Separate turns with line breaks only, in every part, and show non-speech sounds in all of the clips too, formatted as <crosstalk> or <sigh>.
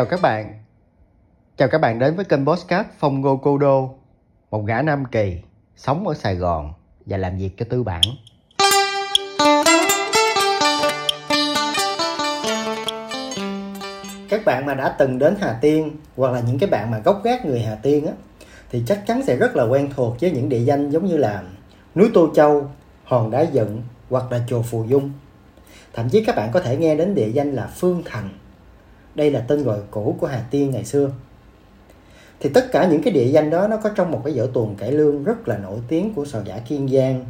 Chào các bạn. Chào các bạn đến với kênh Postcard Phong Ngô Cô Đô, một gã Nam Kỳ, sống ở Sài Gòn và làm việc cho tư bản. Các bạn mà đã từng đến Hà Tiên hoặc là những cái bạn mà gốc gác người Hà Tiên á thì chắc chắn sẽ rất là quen thuộc với những địa danh giống như là núi Tô Châu, Hòn Đá Dựng hoặc là chùa Phù Dung. Thậm chí các bạn có thể nghe đến địa danh là Phương Thành. Đây là tên gọi cũ của Hà Tiên ngày xưa. Thì tất cả những cái địa danh đó nó có trong một cái vở tuồng cải lương rất là nổi tiếng của sò giả Kiên Giang.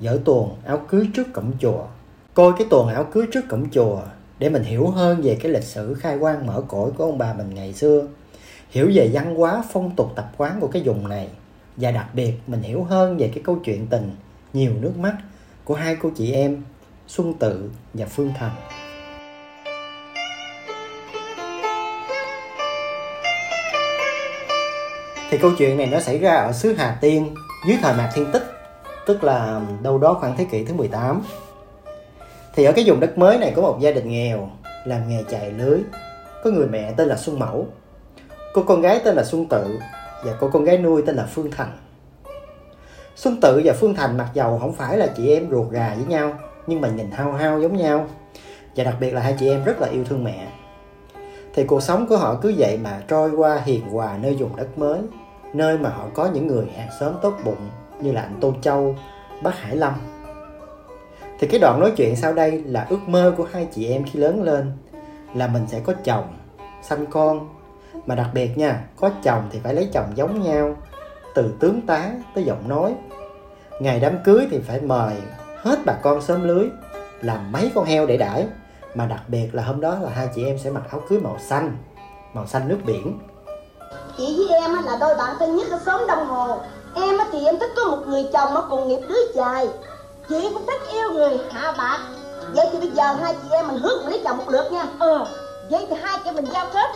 Vở tuồng áo cưới trước cổng chùa. Coi cái tuồng áo cưới trước cổng chùa để mình hiểu hơn về cái lịch sử khai quang mở cõi của ông bà mình ngày xưa, hiểu về văn hóa phong tục tập quán của cái vùng này, và đặc biệt mình hiểu hơn về cái câu chuyện tình, nhiều nước mắt của hai cô chị em, Xuân Tự và Phương Thành. Thì câu chuyện này nó xảy ra ở xứ Hà Tiên dưới thời Mạc Thiên Tích, tức là đâu đó khoảng thế kỷ thứ 18. Thì ở cái vùng đất mới này có một gia đình nghèo làm nghề chài lưới, có người mẹ tên là Xuân Mẫu Cô con gái tên là Xuân Tự và cô con gái nuôi tên là Phương Thành. Xuân Tự và Phương Thành mặc dầu không phải là chị em ruột gà với nhau nhưng mà nhìn hao hao giống nhau và đặc biệt là hai chị em rất là yêu thương mẹ. Thì cuộc sống của họ cứ vậy mà trôi qua hiền hòa nơi vùng đất mới nơi mà họ có những người hàng xóm tốt bụng như là anh Tô Châu, bác Hải Lâm. Thì cái đoạn nói chuyện sau đây là ước mơ của hai chị em khi lớn lên là mình sẽ có chồng, sanh con. Mà đặc biệt nha có chồng thì phải lấy chồng giống nhau từ tướng tá tới giọng nói. Ngày đám cưới thì phải mời hết bà con sớm lưới làm mấy con heo để đãi. Mà đặc biệt là hôm đó là hai chị em sẽ mặc áo cưới màu xanh màu xanh nước biển
chị với em là đôi bạn thân nhất ở xóm đông hồ. Em thì em thích có một người chồng ở cùng nghiệp đứa chài chị cũng thích yêu người. Hạ bạc vậy thì bây giờ hai chị em mình hướng lấy chồng một lượt nha. Ờ vậy thì hai chị mình giao kết.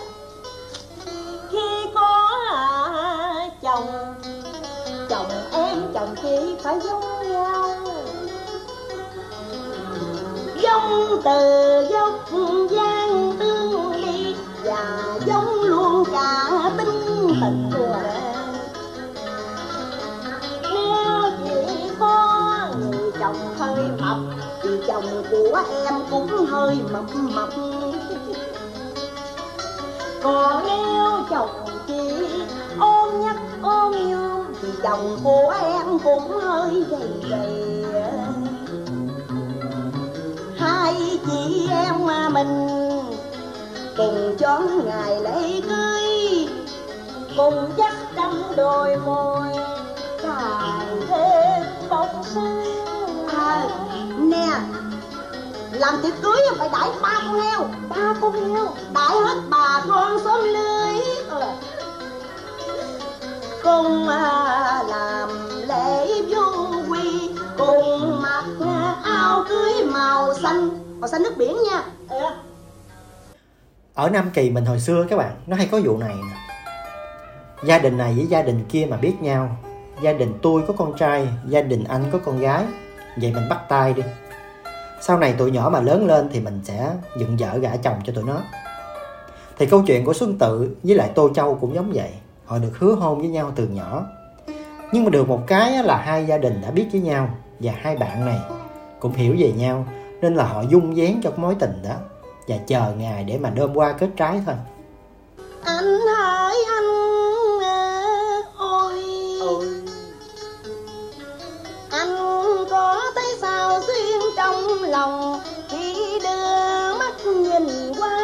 Khi có chồng chồng em chồng chị phải giống nhau. Giống từ của em cũng hơi mập mập. Còn nếu chồng chị, ôm nhắc ôm yêu, thì chồng của em cũng hơi gầy gầy. Hai chị em mà mình cùng chón ngày lễ cưới, cùng chắc trăm đôi môi. Làm tiệc cưới phải đãi ba con heo. Ba con heo, đãi hết bà con xóm lưới ờ. cùng à, làm lễ vô quy, cùng mặc áo cưới màu xanh. Màu xanh nước biển nha. Ờ.
Ở Nam Kỳ mình hồi xưa các bạn, nó hay có vụ này nè. Gia đình này với gia đình kia mà biết nhau. Gia đình tôi có con trai, gia đình anh có con gái. Vậy mình bắt tay đi sau này tụi nhỏ mà lớn lên thì mình sẽ dựng vợ gả chồng cho tụi nó. Thì câu chuyện của Xuân Tự với lại Tô Châu cũng giống vậy. Họ được hứa hôn với nhau từ nhỏ. Nhưng mà được một cái là hai gia đình đã biết với nhau và hai bạn này cũng hiểu về nhau, nên là họ dung dáng cho mối tình đó và chờ ngày để mà đơm qua kết trái thôi.
Anh hỏi anh lòng khi đưa mắt nhìn qua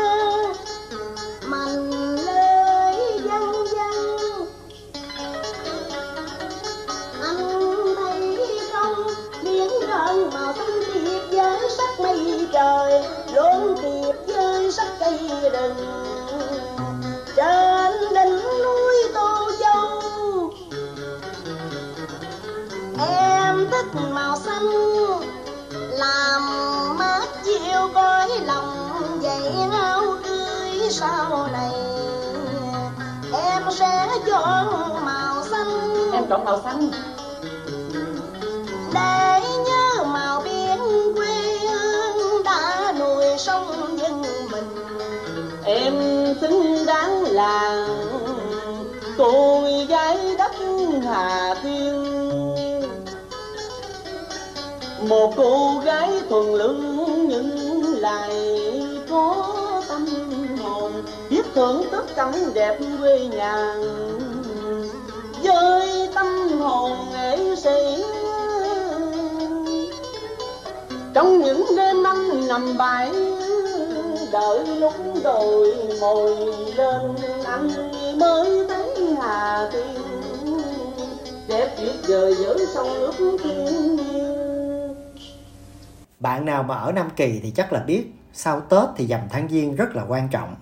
em chọn màu xanh. Để nhớ màu biển quê hương đã nuôi sống dân mình.
Em xứng đáng làng cô gái đất hà tiên một cô gái thuần lương nhưng lại có tâm hồn biết thưởng thức cảnh đẹp quê nhà với tâm hồn nghệ sĩ. Trong những đêm anh nằm bãi, đợi lúc đồi mồi lên, anh mới thấy hà tiên. Đẹp tuyệt vời giữa sông nước thiên
Bạn nào mà ở Nam Kỳ thì chắc là biết, sau Tết thì dằm tháng Giêng rất là quan trọng.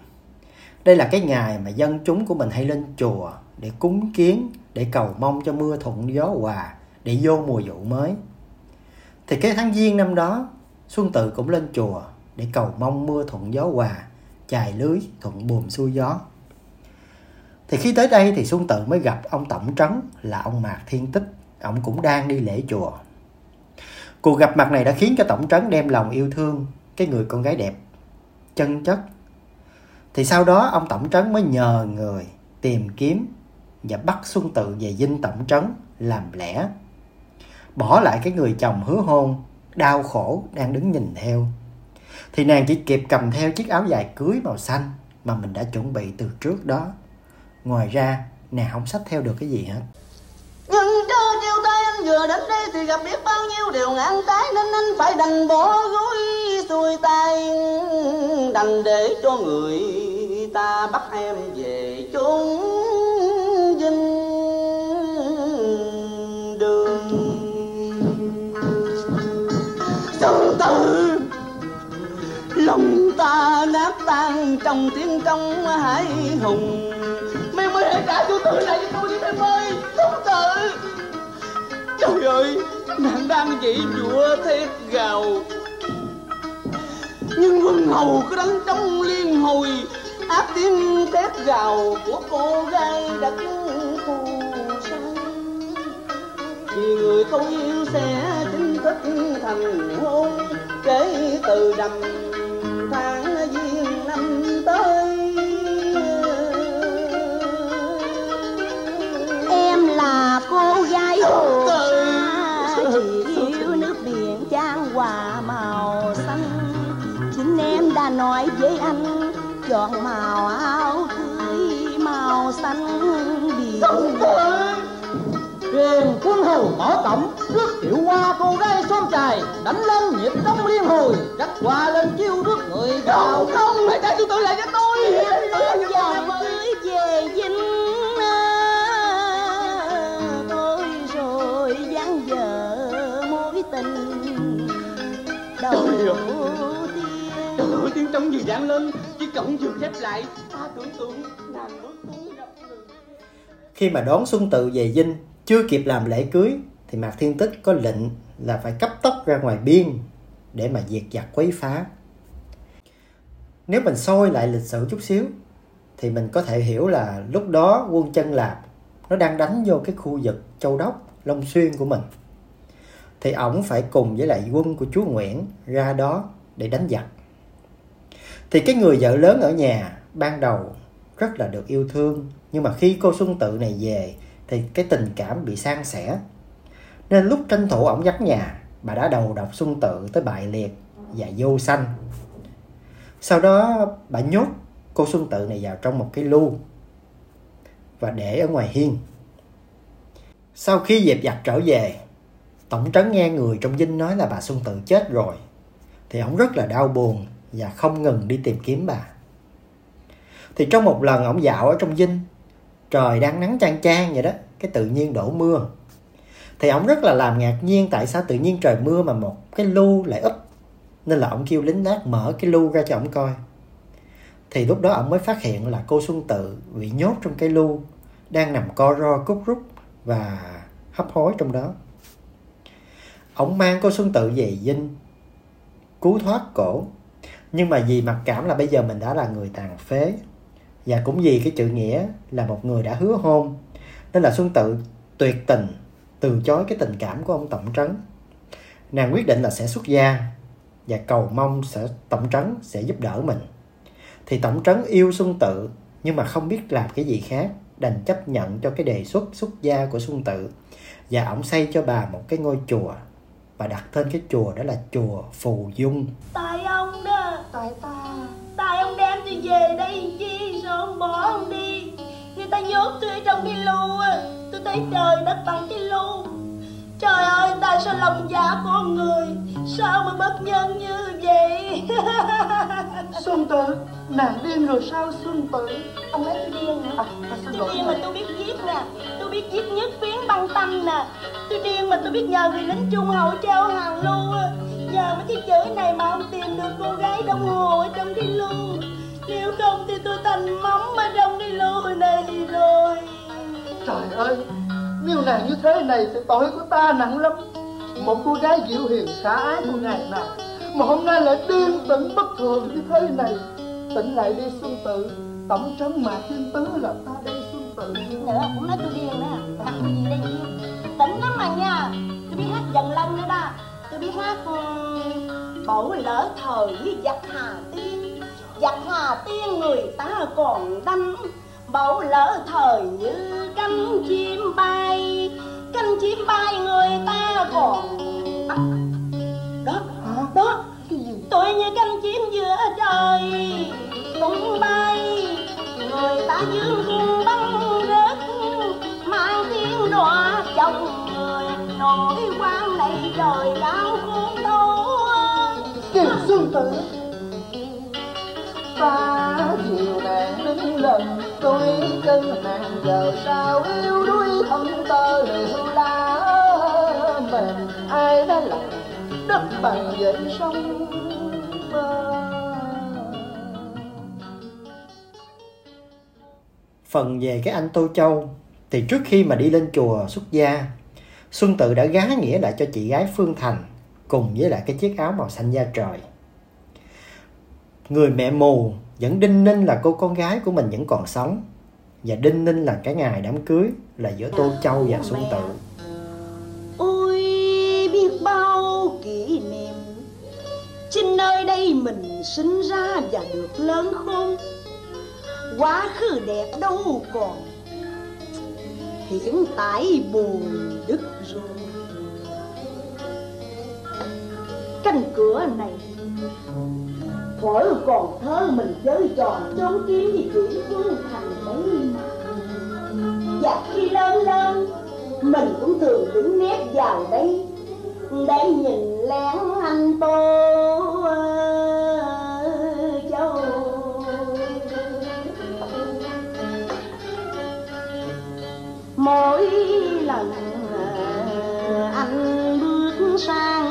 Đây là cái ngày mà dân chúng của mình hay lên chùa để cúng kiến, để cầu mong cho mưa thuận gió hòa, để vô mùa vụ mới. Thì cái tháng Giêng năm đó, Xuân Tự cũng lên chùa để cầu mong mưa thuận gió hòa, chài lưới thuận buồm xuôi gió. Thì khi tới đây thì Xuân Tự mới gặp ông Tổng Trấn là ông Mạc Thiên Tích, ông cũng đang đi lễ chùa. Cuộc gặp mặt này đã khiến cho Tổng Trấn đem lòng yêu thương cái người con gái đẹp, chân chất. Thì sau đó ông Tổng Trấn mới nhờ người tìm kiếm và bắt Xuân Tự về dinh Tổng Trấn làm lẽ. Bỏ lại cái người chồng hứa hôn, đau khổ đang đứng nhìn theo. Thì nàng chỉ kịp cầm theo chiếc áo dài cưới màu xanh mà mình đã chuẩn bị từ trước đó. Ngoài ra, nàng không xách theo được cái gì hết.
nhưng trưa chiều tay anh vừa đến đây thì gặp biết bao nhiêu điều ngang trái nên anh phải đành bỏ gối xuôi tay đành để cho người ta bắt em về chốn ta nát tan trong tiếng trong hải hùng. Mày mới hãy trả chú tử lại cho tôi đi, mày ơi Chú tử. Trời ơi, Nàng đang dậy dụa thét gào. Nhưng quân hầu cứ đánh trong liên hồi Áp tiếng thét gào của cô gái đặt phù sa Vì người tôi yêu sẽ chính thức thành hôn Kể từ đầm tháng giêng năm tới.
Em là cô gái hồ sa Chỉ yêu nước biển trang hòa màu xanh. Chính em đã nói với anh Chọn màu áo cưới màu xanh. Biển
Truyền quân hầu mở Đánh lên nhịp trong liên hồi Cắt qua lên chiêu rước người vào.
Không không Hãy trả chú tử lại cho tôi.
Em lên dòng cưới về dinh Tôi rồi dáng dở mối tình. Đầu tiên.
Ơi tiếng trống vừa vang lên Chiếc cổng vừa khép lại. Ta tưởng tượng nàng bước người
Khi mà đón Xuân Tự về dinh, chưa kịp làm lễ cưới thì Mạc Thiên Tích có lệnh là phải cấp tốc ra ngoài biên để mà diệt giặc quấy phá. Nếu mình soi lại lịch sử chút xíu thì mình có thể hiểu là lúc đó quân chân Lạp nó đang đánh vô cái khu vực Châu Đốc, Long Xuyên của mình. Thì ổng phải cùng với lại quân của chúa Nguyễn ra đó để đánh giặc. Thì cái người vợ lớn ở nhà ban đầu rất là được yêu thương nhưng mà khi cô Xuân Tự này về thì cái tình cảm bị san sẻ nên lúc tranh thủ ổng dắt nhà, bà đã đầu đọc Xuân Tự tới bại liệt và vô sanh. Sau đó, bà nhốt cô Xuân Tự này vào trong một cái lu và để ở ngoài hiên. Sau khi dẹp giặt trở về, tổng trấn nghe người trong dinh nói là bà Xuân Tự chết rồi, thì ổng rất là đau buồn và không ngừng đi tìm kiếm bà. Thì trong một lần ổng dạo ở trong dinh, trời đang nắng chang chang vậy đó, cái tự nhiên đổ mưa thì ổng rất là làm ngạc nhiên tại sao tự nhiên trời mưa mà một cái lu lại úp. Nên là ổng kêu lính nát mở cái lu ra cho ổng coi. Thì lúc đó ổng mới phát hiện là cô Xuân Tự bị nhốt trong cái lu đang nằm co ro, cúc rút và hấp hối trong đó. Ổng mang cô Xuân Tự về dinh, cứu thoát cổ. Nhưng mà vì mặc cảm là bây giờ mình đã là người tàn phế, và cũng vì cái chữ nghĩa là một người đã hứa hôn, nên là Xuân Tự tuyệt tình từ chối cái tình cảm của ông Tổng Trấn. Nàng quyết định là sẽ xuất gia và cầu mong sẽ, Tổng Trấn sẽ giúp đỡ mình. Thì Tổng Trấn yêu Xuân Tự nhưng mà không biết làm cái gì khác, đành chấp nhận cho cái đề xuất xuất gia của Xuân Tự và ổng xây cho bà một cái ngôi chùa. Và đặt tên cái chùa đó là chùa Phù Dung.
Tại ông đó,
Tại ta,
Tại ông đem tôi về đây, chi Sao ông bỏ ông đi. Người ta nhốt tôi trong cái lù á thấy trời đất bằng cái lu. Trời ơi tại sao lòng dạ con người Sao mà bất nhân như vậy? <laughs>
Xuân tử Nàng điên rồi sao Xuân tử?
Ông tôi điên hả?
À,
Tôi
lỗi.
Điên mà tôi biết viết nè. Tôi biết viết nhất phiến băng tâm nè. Tôi điên mà tôi biết nhờ người lính trung hậu treo hàng lưu á. Nhờ mấy cái chữ này mà ông tìm được cô gái đồng hồ ở trong cái lưu Nếu không thì tôi thành mắm ở trong cái lưu này rồi
Trời ơi Nếu nàng như thế này thì tội của ta nặng lắm. Một cô gái dịu hiền, khả ái của ngày nào, Mà hôm nay lại điên tỉnh bất thường như thế này. Tỉnh lại đi, Xuân Tự. Tổng trấn mà thiên tứ là ta đây, Xuân Tự.
Nữa cũng nói tôi điên đó. Thằng cái gì đây điên Tỉnh lắm mà nha. Tôi biết hát dần lân nữa đó. Tôi biết hát ừ, Bổ lỡ thời với giặc hà tiên. Giặc hà tiên người ta còn đâm. Bổ lỡ thời như cánh chim bay Cánh chim bay người ta còn bắt Đó, đó Tôi như cánh chim giữa trời tung bay. Người ta dương cung băng rớt Mang tiếng đọa chồng người. Nổi quan này trời cao khôn đâu
Kìa Xuân Tự Ta tôi chân nàng giờ sao yếu đuối thân tơ liễu lá mềm ai đã lặng đất bằng dậy sông
Phần về cái anh Tô Châu thì trước khi mà đi lên chùa xuất gia, Xuân Tự đã gá nghĩa lại cho chị gái Phương Thành cùng với lại cái chiếc áo màu xanh da trời. Người mẹ mù vẫn đinh ninh là cô con gái của mình vẫn còn sống. Và đinh ninh là cái ngày đám cưới là giữa Tô Châu và Xuân Tự.
Ôi, biết bao kỷ niệm. Trên nơi đây mình sinh ra và được lớn khôn. Quá khứ đẹp đâu còn. Hiện tại buồn đứt rồi Cánh cửa này Thuở còn thơ mình chơi tròn trốn kiếm thì chuyển phương thành đấy Và khi lớn lên, Mình cũng thường đứng nép vào đây, Để nhìn lén anh Tô Châu. Mỗi lần à, anh bước sang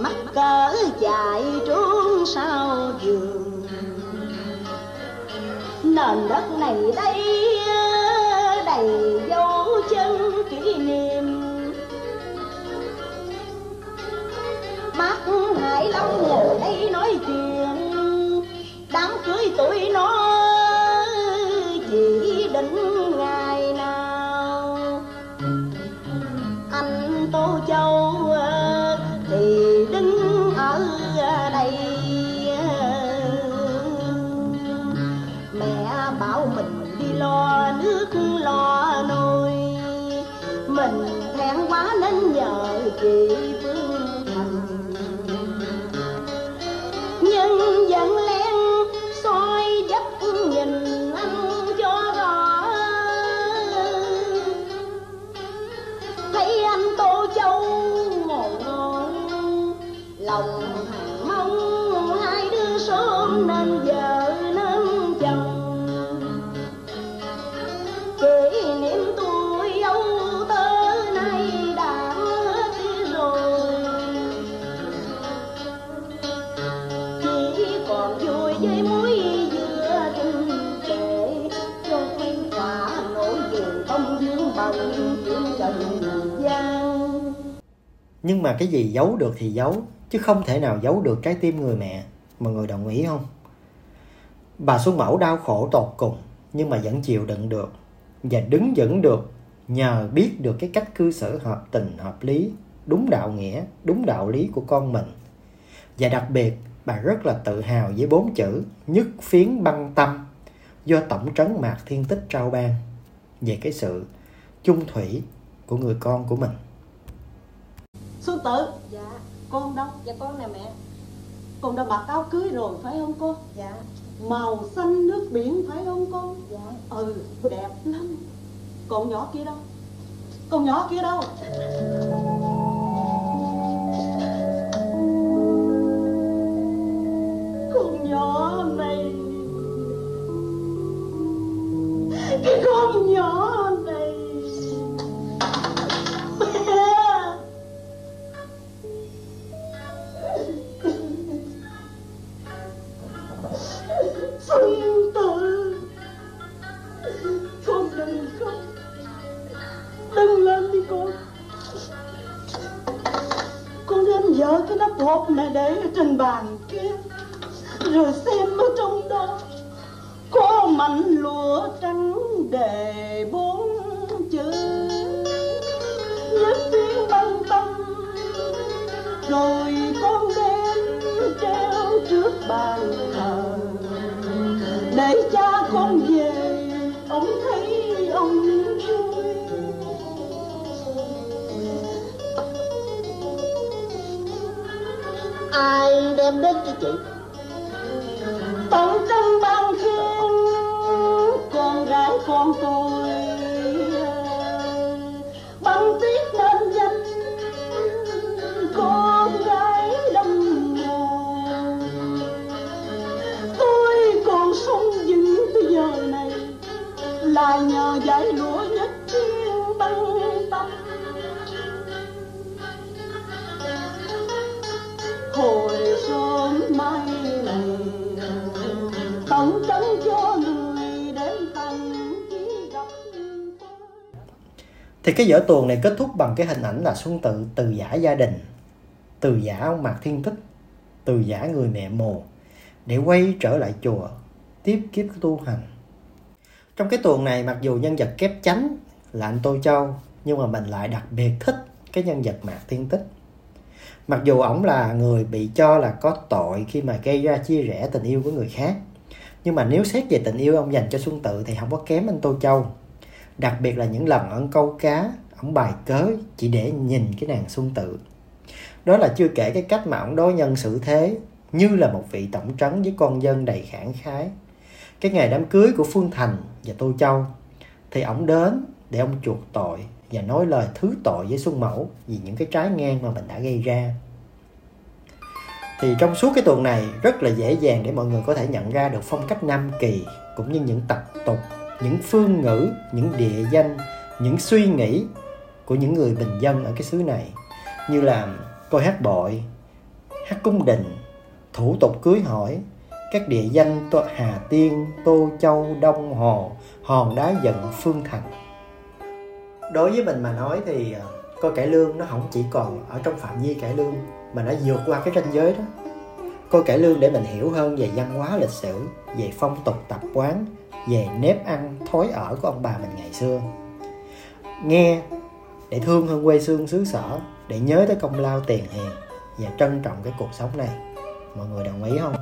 mắc cỡ chạy trốn sau giường. Nền đất này đây, đầy dấu chân kỷ niệm. Mắt hải long ngồi đây nói chuyện, đám cưới tuổi nó chỉ định lo nước lo nồi mình thẹn quá nên nhờ chị Nhưng
mà cái gì giấu được thì giấu chứ không thể nào giấu được trái tim người mẹ. Mọi người đồng ý không? Bà Xuân Mẫu đau khổ tột cùng nhưng mà vẫn chịu đựng được và đứng vững được nhờ biết được cái cách cư xử hợp tình hợp lý, đúng đạo nghĩa, đúng đạo lý của con mình. Và đặc biệt, bà rất là tự hào với bốn chữ nhất phiến băng tâm do Tổng trấn Mạc Thiên Tích trao ban về cái sự chung thủy của người con của mình.
Tử.
Dạ.
Con đâu?
Dạ con nè mẹ.
Con đã mặc áo cưới rồi phải không con?
Dạ.
Màu xanh nước biển phải không con?
Dạ.
Ừ đẹp lắm. Con nhỏ kia đâu? Con nhỏ kia đâu để ở trên bàn kia. Rồi xem ở trong đó, Có mảnh lụa trắng đề bốn chữ. Nhất tiếng băng tâm, Rồi con đem treo trước bàn thờ. Để cha con về, ông thấy ông vui.
Ai đem đến cho chị?
Tận chân ban khen con gái con tôi. Bằng tiếc nên danh, con gái đông hồn tôi còn sống vững bây giờ này, là nhờ giải lụa
Thì cái vở tuồng này kết thúc bằng cái hình ảnh là Xuân Tự từ giả gia đình, từ giả ông Mạc Thiên Tích, từ giả người mẹ mồ để quay trở lại chùa tiếp kiếp tu hành. Trong cái tuồng này mặc dù nhân vật kép chánh là anh Tô Châu nhưng mà mình lại đặc biệt thích cái nhân vật Mạc Thiên Tích. Mặc dù ổng là người bị cho là có tội khi mà gây ra chia rẽ tình yêu của người khác nhưng mà nếu xét về tình yêu ông dành cho Xuân Tự thì không có kém anh Tô Châu đặc biệt là những lần ẩn câu cá ổng bài cớ chỉ để nhìn cái nàng Xuân Tự. Đó là chưa kể cái cách mà ổng đối nhân xử thế như là một vị tổng trấn với con dân đầy khảng khái. Cái ngày đám cưới của Phương Thành và Tô Châu thì ổng đến để ông chuộc tội và nói lời thứ tội với Xuân Mẫu vì những cái trái ngang mà mình đã gây ra. Thì trong suốt cái tuần này rất là dễ dàng để mọi người có thể nhận ra được phong cách Nam Kỳ cũng như những tập tục, những phương ngữ, những địa danh, những suy nghĩ của những người bình dân ở cái xứ này như là coi hát bội, hát cung đình, thủ tục cưới hỏi, các địa danh Hà Tiên, Tô Châu, Đông Hồ, Hòn Đá Dận, Phương Thành. Đối với mình mà nói thì à, coi cải lương nó không chỉ còn ở trong phạm vi cải lương mà nó vượt qua cái ranh giới đó coi cải lương để mình hiểu hơn về văn hóa lịch sử về phong tục tập quán về nếp ăn, thói ở của ông bà mình ngày xưa. Nghe để thương hơn quê xương xứ sở, để nhớ tới công lao tiền hiền và trân trọng cái cuộc sống này. Mọi người đồng ý không?